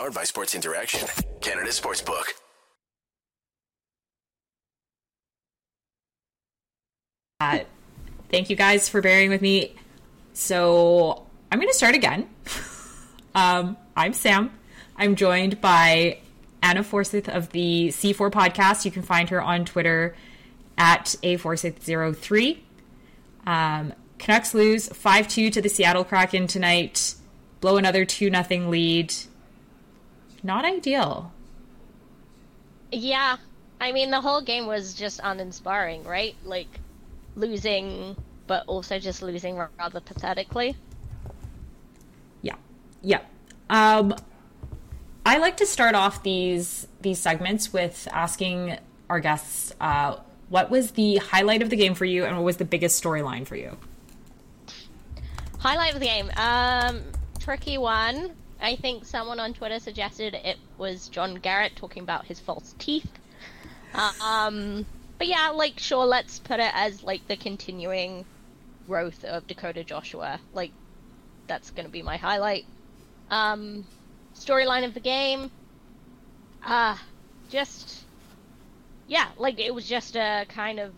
Powered by Sports Interaction, Canada Sportsbook. Uh, thank you guys for bearing with me. So I'm going to start again. um, I'm Sam. I'm joined by Anna Forsyth of the C4 podcast. You can find her on Twitter at A4603. Um, Canucks lose 5 2 to the Seattle Kraken tonight, blow another 2 0 lead. Not ideal. Yeah. I mean, the whole game was just uninspiring, right? Like, losing, but also just losing rather pathetically. Yeah. Yeah. Um, I like to start off these these segments with asking our guests uh, what was the highlight of the game for you and what was the biggest storyline for you? Highlight of the game. Um, tricky one. I think someone on Twitter suggested it was John Garrett talking about his false teeth. Um, but yeah, like sure, let's put it as like the continuing growth of Dakota Joshua. Like that's gonna be my highlight. Um, storyline of the game. Uh, just yeah, like it was just a kind of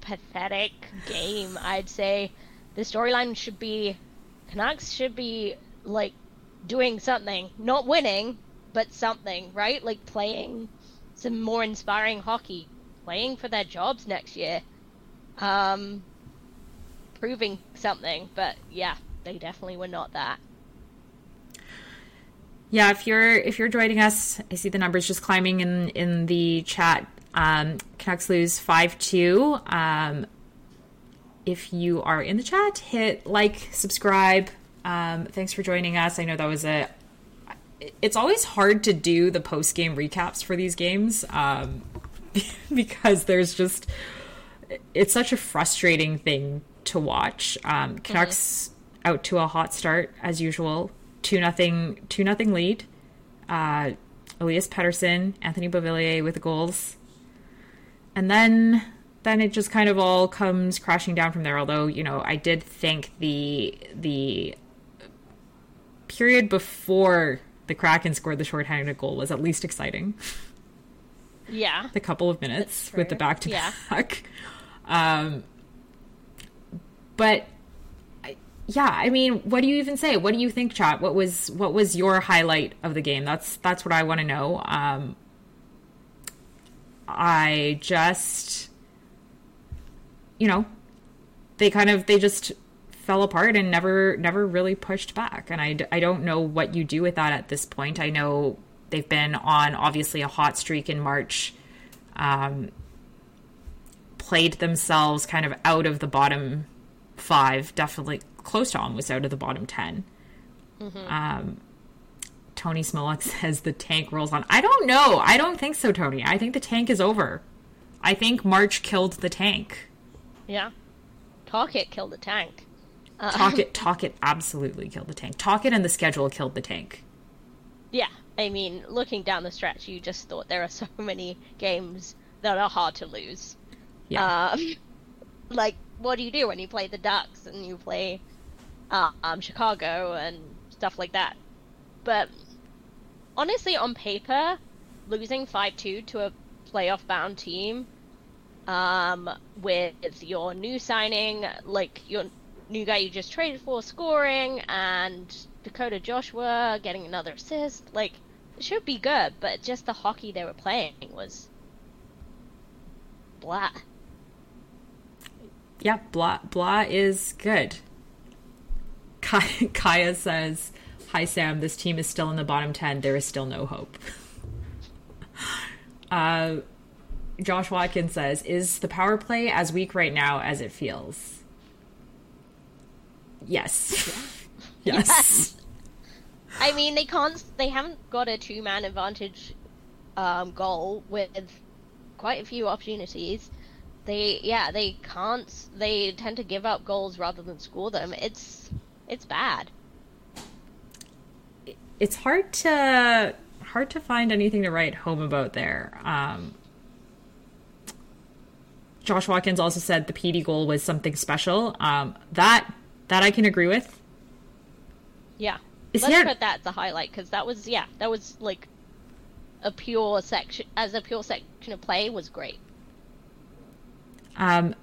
pathetic game, I'd say. The storyline should be Canucks should be like doing something, not winning, but something, right? Like playing some more inspiring hockey, playing for their jobs next year, um, proving something. But yeah, they definitely were not that. Yeah, if you're if you're joining us, I see the numbers just climbing in in the chat. Um, Canucks lose five two. Um, if you are in the chat, hit like, subscribe. Um, thanks for joining us. I know that was a. It's always hard to do the post game recaps for these games um, because there's just it's such a frustrating thing to watch. Um, Canucks mm-hmm. out to a hot start as usual two nothing two nothing lead. Uh, Elias Pettersson, Anthony Beauvillier with the goals, and then then it just kind of all comes crashing down from there. Although you know, I did think the the period before the Kraken scored the shorthanded goal was at least exciting. Yeah, the couple of minutes with the back to back. But yeah, I mean, what do you even say? What do you think, chat? What was what was your highlight of the game? That's that's what I want to know. Um, I just, you know, they kind of they just fell apart and never never really pushed back. And I I don't know what you do with that at this point. I know they've been on obviously a hot streak in March. Um, played themselves kind of out of the bottom five, definitely close to almost out of the bottom 10. Mm-hmm. Um, Tony Smolek says the tank rolls on. I don't know. I don't think so, Tony. I think the tank is over. I think March killed the tank. Yeah. Tocchet killed the tank. Um, Tocchet, Tocchet absolutely killed the tank. Tocchet and the schedule killed the tank. Yeah. I mean, looking down the stretch, you just thought there are so many games that are hard to lose. Yeah. Um, like, what do you do when you play the Ducks and you play uh, um, Chicago and stuff like that. But honestly, on paper, losing 5 2 to a playoff bound team um, with your new signing, like your new guy you just traded for scoring, and Dakota Joshua getting another assist, like, it should be good, but just the hockey they were playing was blah. Yeah, blah blah is good. Kaya says, Hi, Sam. This team is still in the bottom 10. There is still no hope. uh, Josh Watkins says, Is the power play as weak right now as it feels? Yes. yes. yes. I mean, they can't, they haven't got a two man advantage um, goal with quite a few opportunities. They, yeah, they can't, they tend to give up goals rather than score them. It's, it's bad. It's hard to hard to find anything to write home about there. Um, Josh Watkins also said the Petey goal was something special. Um, that that I can agree with. Yeah. Is Let's there- put that as a highlight because that was yeah, that was like a pure section as a pure section of play was great. Um,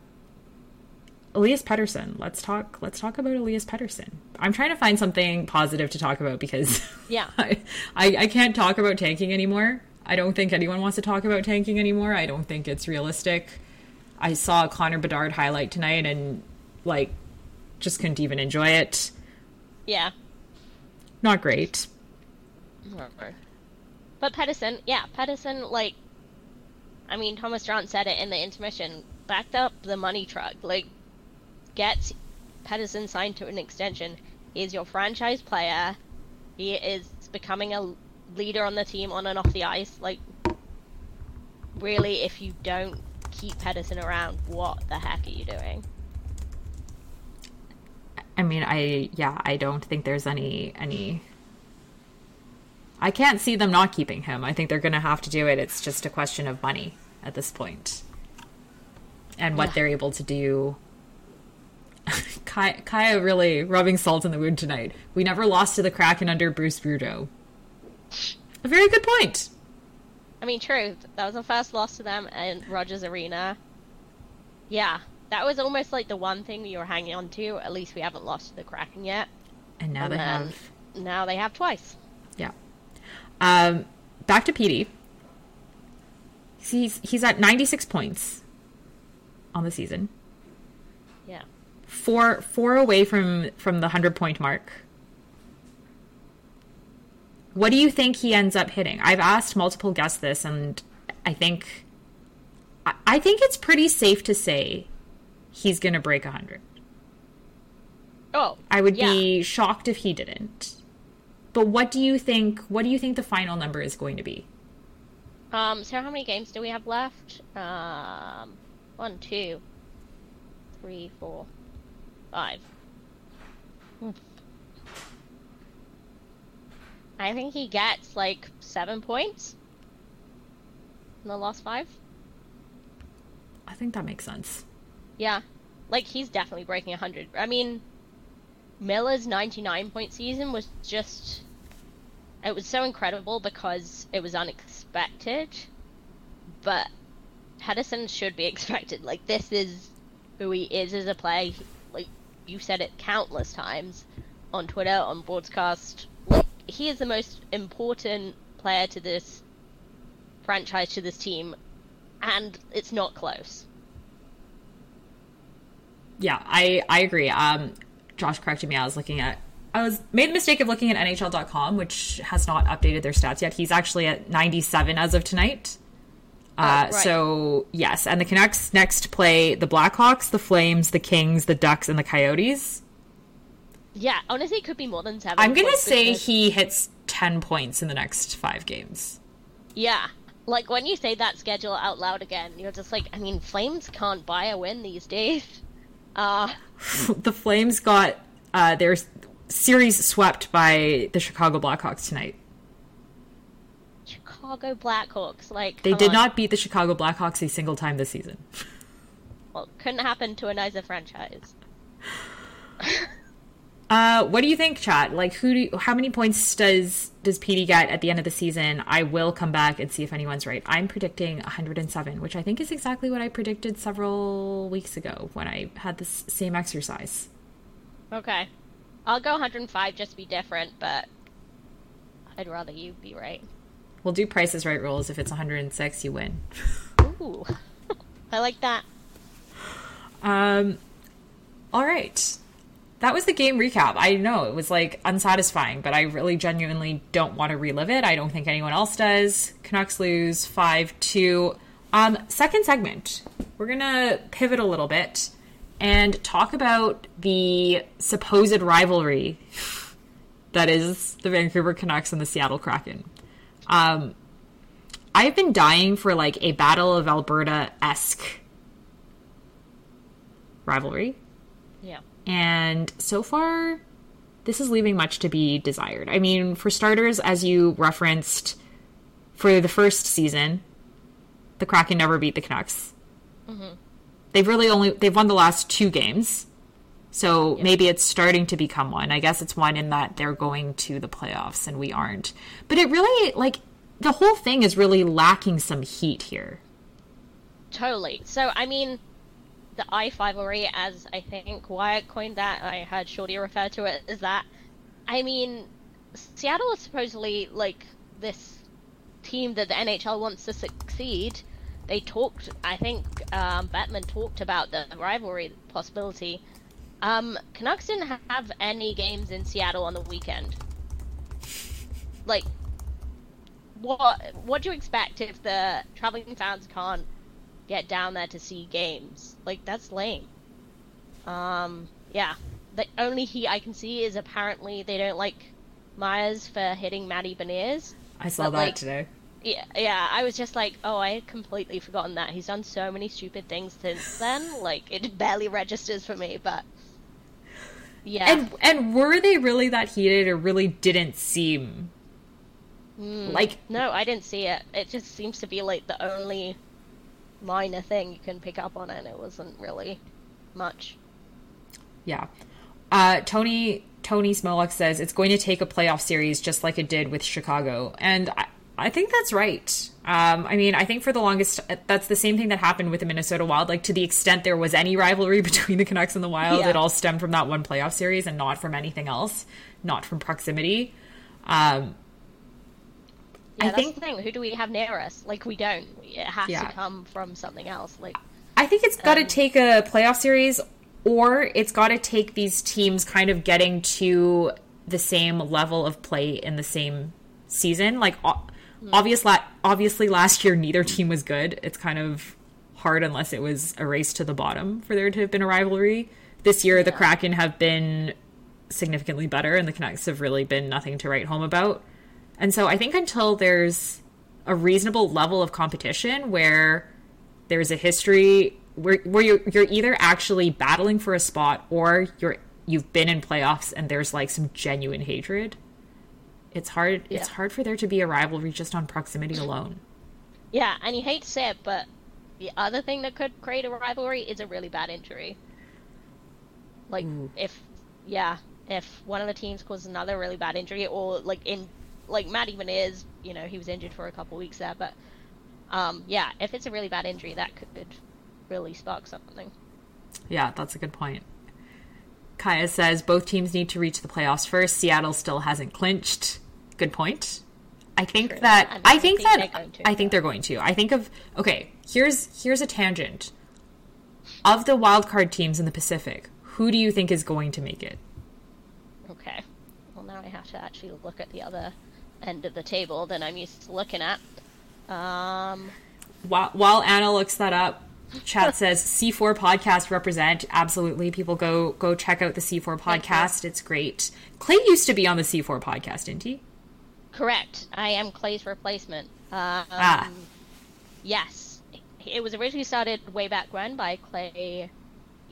Elias Pettersson. Let's talk. Let's talk about Elias Pettersson. I'm trying to find something positive to talk about because Yeah. I, I I can't talk about tanking anymore. I don't think anyone wants to talk about tanking anymore. I don't think it's realistic. I saw a Connor Bedard highlight tonight and like just couldn't even enjoy it. Yeah. Not great. But Pettersson, yeah, Pettersson, like, I mean, Thomas John said it in the intermission, backed up the money truck. Like, get Pettersson signed to an extension. He's your franchise player. He is becoming a leader on the team on and off the ice. Like, really, if you don't keep Pettersson around, what the heck are you doing? I mean, I yeah, I don't think there's any any. I can't see them not keeping him. I think they're going to have to do it. It's just a question of money at this point. and what Yeah. they're able to do. Kaya really rubbing salt in the wound tonight. We never lost to the Kraken under Bruce Boudreau. A very good point. I mean, true. That was the first loss to them in Rogers Arena. Yeah, that was almost like the one thing we were hanging on to. At least we haven't lost to the Kraken yet. And now And they have now they have twice. Yeah. Um, back to Petey. He's he's at 96 points on the season. Yeah. Four four away from from the 100 point mark. What do you think he ends up hitting? I've asked multiple guests this and I think I think it's pretty safe to say he's going to break 100. Oh, I would yeah. be shocked if he didn't. But what do you think what do you think the final number is going to be? Um. So how many games do we have left? Um. One, two, three, four, five. Hmm. I think he gets like seven points in the last five. I think that makes sense. Yeah, like he's definitely breaking 100. I mean, Miller's 99 point season was just. It was so incredible because it was unexpected. But Pettersson should be expected. Like, this is who he is as a player. Like, you said it countless times on Twitter, on broadcast. Like, he is the most important player to this franchise, to this team. And it's not close. Yeah, I I agree. Um, Josh corrected me. I was looking at. I was made the mistake of looking at NHL.com, which has not updated their stats yet. He's actually at 97 as of tonight. Uh, right. So yes, and the Canucks next play the Blackhawks, the Flames, the Kings, the Ducks, and the Coyotes. Yeah, honestly, it could be more than seven. I'm gonna say because- he hits 10 points in the next five games. Yeah, like when you say that schedule out loud again, you're just like, I mean, Flames can't buy a win these days. Uh, the Flames got uh, their series swept by the Chicago Blackhawks tonight. Chicago Blackhawks, like They did on. not beat the Chicago Blackhawks a single time this season. Well, couldn't happen to a nicer franchise. Uh, what do you think, chat? Like, who? Do you, how many points does does Petey get at the end of the season? I will come back and see if anyone's right. I'm predicting 107, which I think is exactly what I predicted several weeks ago when I had this same exercise. Okay, I'll go 105 just to be different, but I'd rather you be right. We'll do Prices Right rules. If it's 106, you win. Ooh, I like that. Um, all right. That was the game recap. I know it was like unsatisfying, but I really genuinely don't want to relive it. I don't think anyone else does. Canucks lose 5 2. Um, second segment, we're going to pivot a little bit and talk about the supposed rivalry that is the Vancouver Canucks and the Seattle Kraken. Um, I've been dying for like a Battle of Alberta esque rivalry. Yeah. And so far, this is leaving much to be desired. I mean, for starters, as you referenced, for the first season, the Kraken never beat the Canucks. Mm-hmm. They've really only they've won the last two games, So maybe it's starting to become one. I guess it's one in that they're going to the playoffs and we aren't. But it really, like, the whole thing is really lacking some heat here. Totally. So, I mean, the i5 rivalry, as I think Wyatt coined that, I heard Shorty refer to it as that. I mean, Seattle is supposedly like this team that the NHL wants to succeed. They talked, I think, um, Bettman talked about the rivalry possibility. Um, Canucks didn't have any games in Seattle on the weekend. Like, what what do you expect if the traveling fans can't get down there to see games? Like, that's lame. Um, yeah. The only heat I can see is apparently they don't like Myers for hitting Matty Beniers. I saw But, that like, today. Yeah, yeah, I was just like, oh, I had completely forgotten that. He's done so many stupid things since then. Like, it barely registers for me, but. Yeah. And and were they really that heated, or really didn't seem like no, I didn't see it. It just seems to be like the only minor thing you can pick up on it. It wasn't really much. Yeah. Uh, Tony Tony Smolak says it's going to take a playoff series just like it did with Chicago, and I, I think that's right. Um, I mean, I think for the longest, that's the same thing that happened with the Minnesota Wild. Like to the extent there was any rivalry between the Canucks and the Wild, Yeah. it all stemmed from that one playoff series and not from anything else, not from proximity. Um, Yeah, I that's think- the thing. Who do we have near us? Like, we don't. It has Yeah. to come from something else. Like, I think it's got to Um, take a playoff series, or it's got to take these teams kind of getting to the same level of play in the same season. Like, o- obvious, la- obviously, last year neither team was good. It's kind of hard unless it was a race to the bottom for there to have been a rivalry. This year, the Kraken have been significantly better, and the Canucks have really been nothing to write home about. And so, I think until there's a reasonable level of competition where there's a history where, where you're, you're either actually battling for a spot or you're you've been in playoffs and there's like some genuine hatred it's hard it's hard for there to be a rivalry just on proximity alone. Yeah, and you hate to say it, but the other thing that could create a rivalry is a really bad injury. Like, if, yeah, if one of the teams causes another really bad injury, or like in, like Matt even is, you know, he was injured for a couple weeks there, but, um, yeah, if it's a really bad injury, that could really spark something. yeah that's a good point. Kaya says both teams need to reach the playoffs first. Seattle still hasn't clinched. Good point. I think True. that I mean, i think think that to, i think they're going to. I think of okay here's here's a tangent. Of the wild card teams in the pacific who do you think is going to make it? Okay. Well, now I have to actually look at the other end of the table than I'm used to looking at. Um, while, while Anna looks that up, chat says C4 podcast represent. Absolutely, people go go check out the C4 podcast. It's great. Clay used to be on the C4 podcast, didn't he? correct. I am Clay's replacement. Um, Ah. Yes. It was originally started way back when by Clay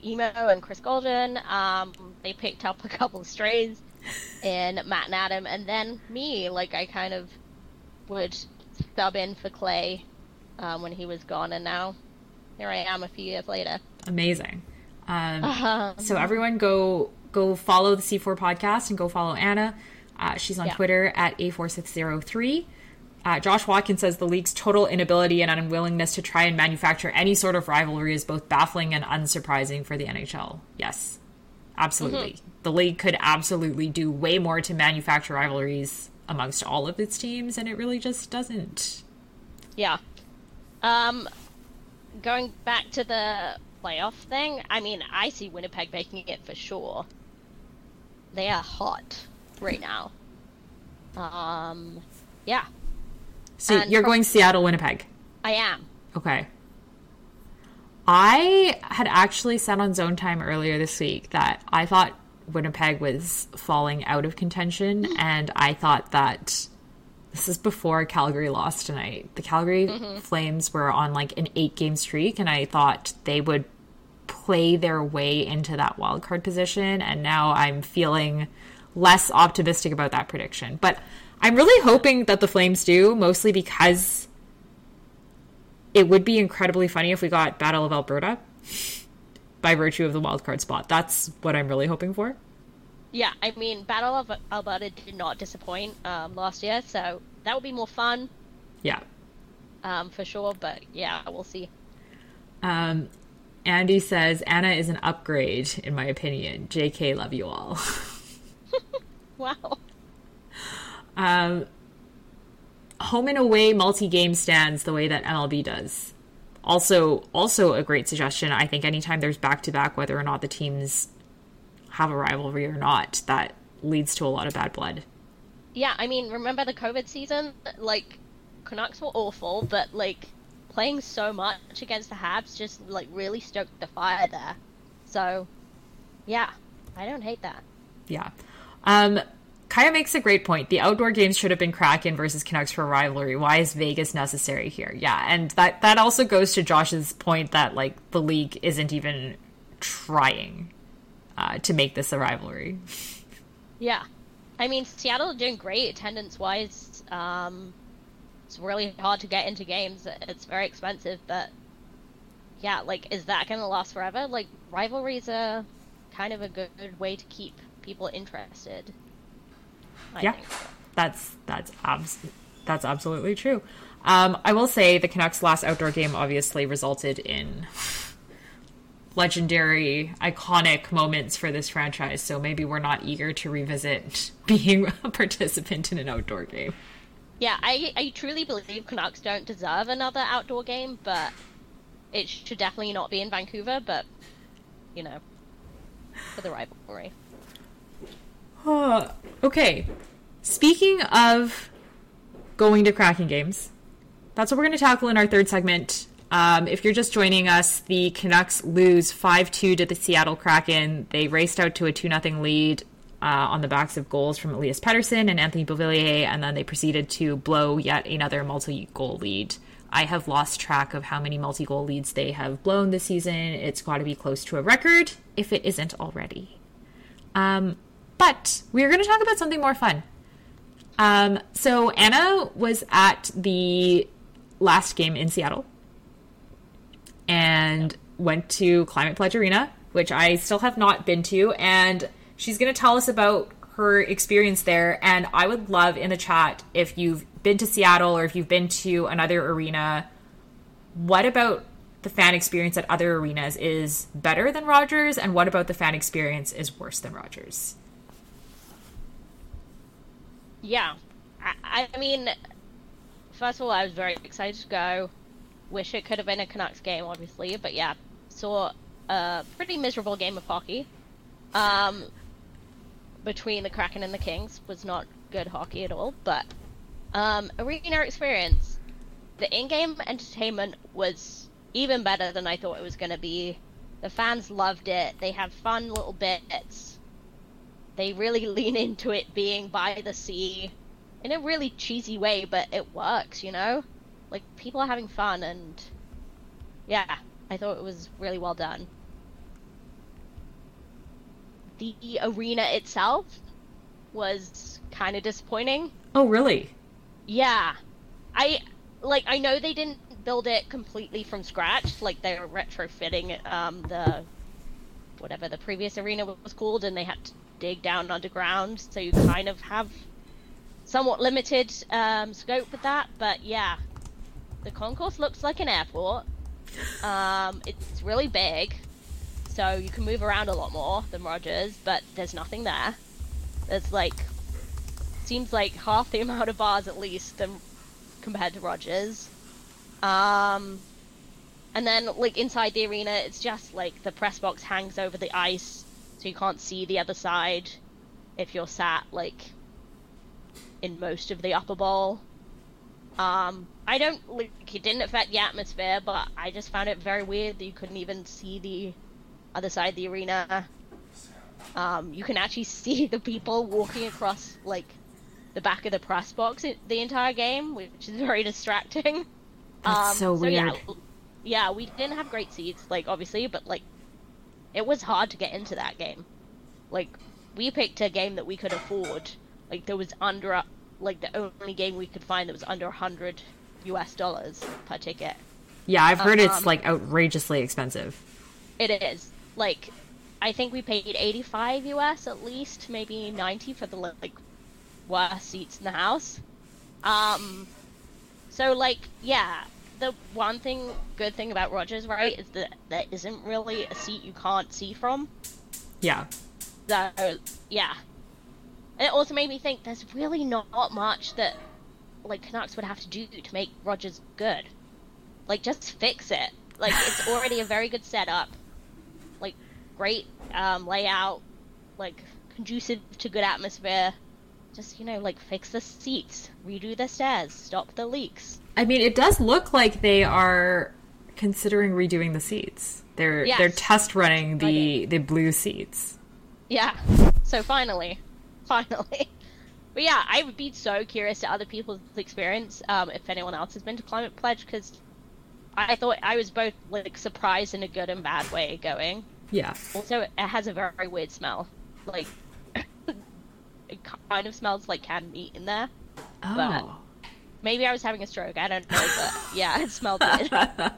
Imoo and Chris Golden. Um, they picked up a couple of strays in Matt and Adam, and then me. Like, I kind of would sub in for Clay um, when he was gone, and now here I am a few years later. Amazing. Um, Um, so everyone go go follow the C4 podcast and go follow Anna. Uh, she's on Yeah. Twitter at a4603. Uh, Josh Watkins says the league's total inability and unwillingness to try and manufacture any sort of rivalry is both baffling and unsurprising for the NHL. Yes, absolutely. Mm-hmm. The league could absolutely do way more to manufacture rivalries amongst all of its teams, and it really just doesn't. Yeah. Um, going back to the playoff thing, I mean, I see Winnipeg making it for sure. They are hot right now. Um, yeah, So And you're from- going Seattle, Winnipeg. I am. Okay. I had actually said on Zone Time earlier this week that I thought Winnipeg was falling out of contention, mm-hmm. and I thought that this is before Calgary lost tonight. The Calgary mm-hmm. Flames were on like an eight game streak, and I thought they would play their way into that wild card position, and now I'm feeling less optimistic about that prediction. But I'm really hoping that the Flames do, mostly because it would be incredibly funny if we got Battle of Alberta. by virtue of the wildcard spot. That's what I'm really hoping for. Yeah, I mean, Battle of Alberta did not disappoint um, last year, so that would be more fun. Yeah. Um, for sure, but yeah, we'll see. Um, Andy says Anna is an upgrade, in my opinion. JK, love you all. wow. Um, home and away multi-game stands the way that MLB does. Also, also a great suggestion. I think anytime there's back-to-back, whether or not the teams have a rivalry or not, that leads to a lot of bad blood. Yeah, I mean, remember the COVID season? Like, Canucks were awful, but like playing so much against the Habs just like really stoked the fire there. So, yeah, I don't hate that. Yeah. Um, Kaya makes a great point. The outdoor games should have been Kraken versus Canucks for rivalry. Why is Vegas necessary here? Yeah, and that that also goes to Josh's point that like the league isn't even trying uh, to make this a rivalry. Yeah, I mean Seattle doing great attendance wise. Um, it's really hard to get into games. It's very expensive, but yeah, like is that going to last forever? Like rivalries are kind of a good, good way to keep people interested. I yeah, that's that's abs- that's absolutely true. Um, I will say the Canucks' last outdoor game obviously resulted in legendary, iconic moments for this franchise. So maybe we're not eager to revisit being a participant in an outdoor game. Yeah, I I truly believe Canucks don't deserve another outdoor game, but it should definitely not be in Vancouver. But you know, for the rivalry. Okay. Speaking of going to Kraken games, that's what we're going to tackle in our third segment. Um, if you're just joining us, the Canucks lose 5 2 to the Seattle Kraken. They raced out to a 2 0 lead uh, on the backs of goals from Elias Pettersson and Anthony Beauvillier, and then they proceeded to blow yet another multi goal lead. I have lost track of how many multi goal leads they have blown this season. It's got to be close to a record, if it isn't already. Um, but we're going to talk about something more fun. Um, so Anna was at the last game in Seattle and went to Climate Pledge Arena, which I still have not been to, and she's going to tell us about her experience there. And I would love in the chat if you've been to Seattle or if you've been to another arena, what about the fan experience at other arenas is better than Rogers, and what about the fan experience is worse than Rogers? Yeah, I, I mean, first of all, I was very excited to go. Wish it could have been a Canucks game, obviously, but yeah, saw a pretty miserable game of hockey. Um, between the Kraken and the Kings was not good hockey at all, but um, arena experience, the in-game entertainment was even better than I thought it was going to be. The fans loved it. They have fun little bits they really lean into it being by the sea in a really cheesy way, but it works, you know? Like, people are having fun, and yeah, I thought it was really well done. The arena itself was kind of disappointing. Oh, really? Yeah. I, like, I know they didn't build it completely from scratch, like, they were retrofitting um, the whatever the previous arena was called, and they had to dig down underground, so you kind of have somewhat limited um, scope with that. But yeah, the concourse looks like an airport. Um, it's really big, so you can move around a lot more than Rogers, but there's nothing there. There's like seems like half the amount of bars at least than compared to Rogers. Um, and then like inside the arena, it's just like the press box hangs over the ice so you can't see the other side if you're sat like in most of the upper bowl. Um, I don't like it didn't affect the atmosphere, but I just found it very weird that you couldn't even see the other side of the arena. Um, you can actually see the people walking across like the back of the press box the entire game, which is very distracting. That's um, so weird. So yeah, yeah, we didn't have great seats, like obviously, but like it was hard to get into that game. Like we picked a game that we could afford. Like there was under like the only game we could find that was under 100 US dollars per ticket. Yeah, I've heard um, it's like outrageously expensive. It is. like I think we paid 85 US at least, maybe 90 for the like worst seats in the house. Um, so like yeah, the one thing good thing about Rogers, right, is that there isn't really a seat you can't see from. Yeah. So yeah, and it also made me think there's really not much that like Canucks would have to do to make Rogers good. Like just fix it. Like it's already a very good setup. Like great um, layout, like conducive to good atmosphere. Just you know, like fix the seats, redo the stairs, stop the leaks. I mean, it does look like they are considering redoing the seats. They're Yes. they're test running the Right. the blue seats. Yeah. So finally, finally. But yeah, I would be so curious to other people's experience um, if anyone else has been to Climate Pledge because I thought I was both like surprised in a good and bad way going. Yeah. Also, it has a very weird smell. Like, it kind of smells like canned meat in there. Oh. Maybe I was having a stroke. I don't know, but yeah, it smelled weird.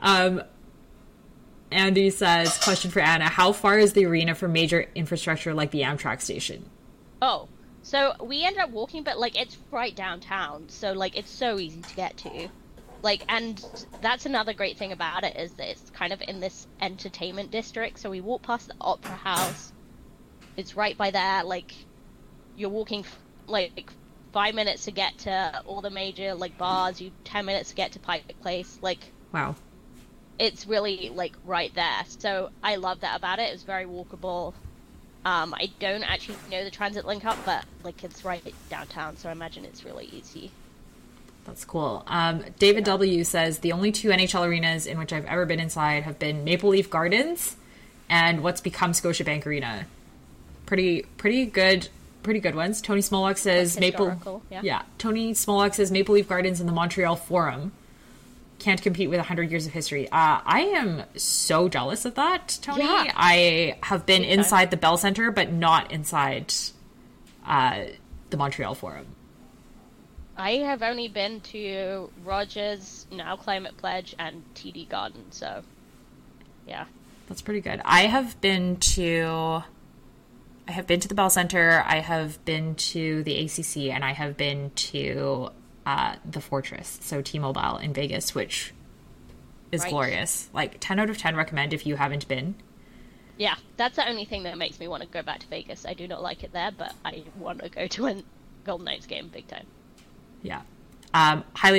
Um, Andy says, question for Anna: How far is the arena from major infrastructure like the Amtrak station? oh, so we ended up walking, but like it's right downtown, so like it's so easy to get to. Like, and that's another great thing about it is that it's kind of in this entertainment district. So we walk past the Opera House. It's right by there. Like, you're walking like five minutes to get to all the major like bars. You ten minutes to get to Pike Place. Like, Wow. it's really like right there. So I love that about it. It's very walkable. Um, I don't actually know the transit link up, but like it's right downtown, so I imagine it's really easy. That's cool. Um, David W says the only two NHL arenas in which I've ever been inside have been Maple Leaf Gardens and what's become Scotiabank Arena. Pretty, pretty good, pretty good ones. Tony Smolak says Maple. historical, yeah. Tony Smolak says Maple Leaf Gardens and the Montreal Forum can't compete with 100 years of history. Uh, I am so jealous of that, Tony. Yeah. I have been inside the Bell Center, but not inside uh, the Montreal Forum. I have only been to Rogers, now Climate Pledge, and TD Garden, so yeah. That's pretty good. I have been to I have been to the Bell Center, I have been to the ACC, and I have been to uh, the Fortress, so T-Mobile in Vegas, which is Right. glorious. Like 10 out of 10 recommend if you haven't been. Yeah, that's the only thing that makes me want to go back to Vegas. I do not like it there, but I want to go to a Golden Knights game big time. Yeah. Um, highly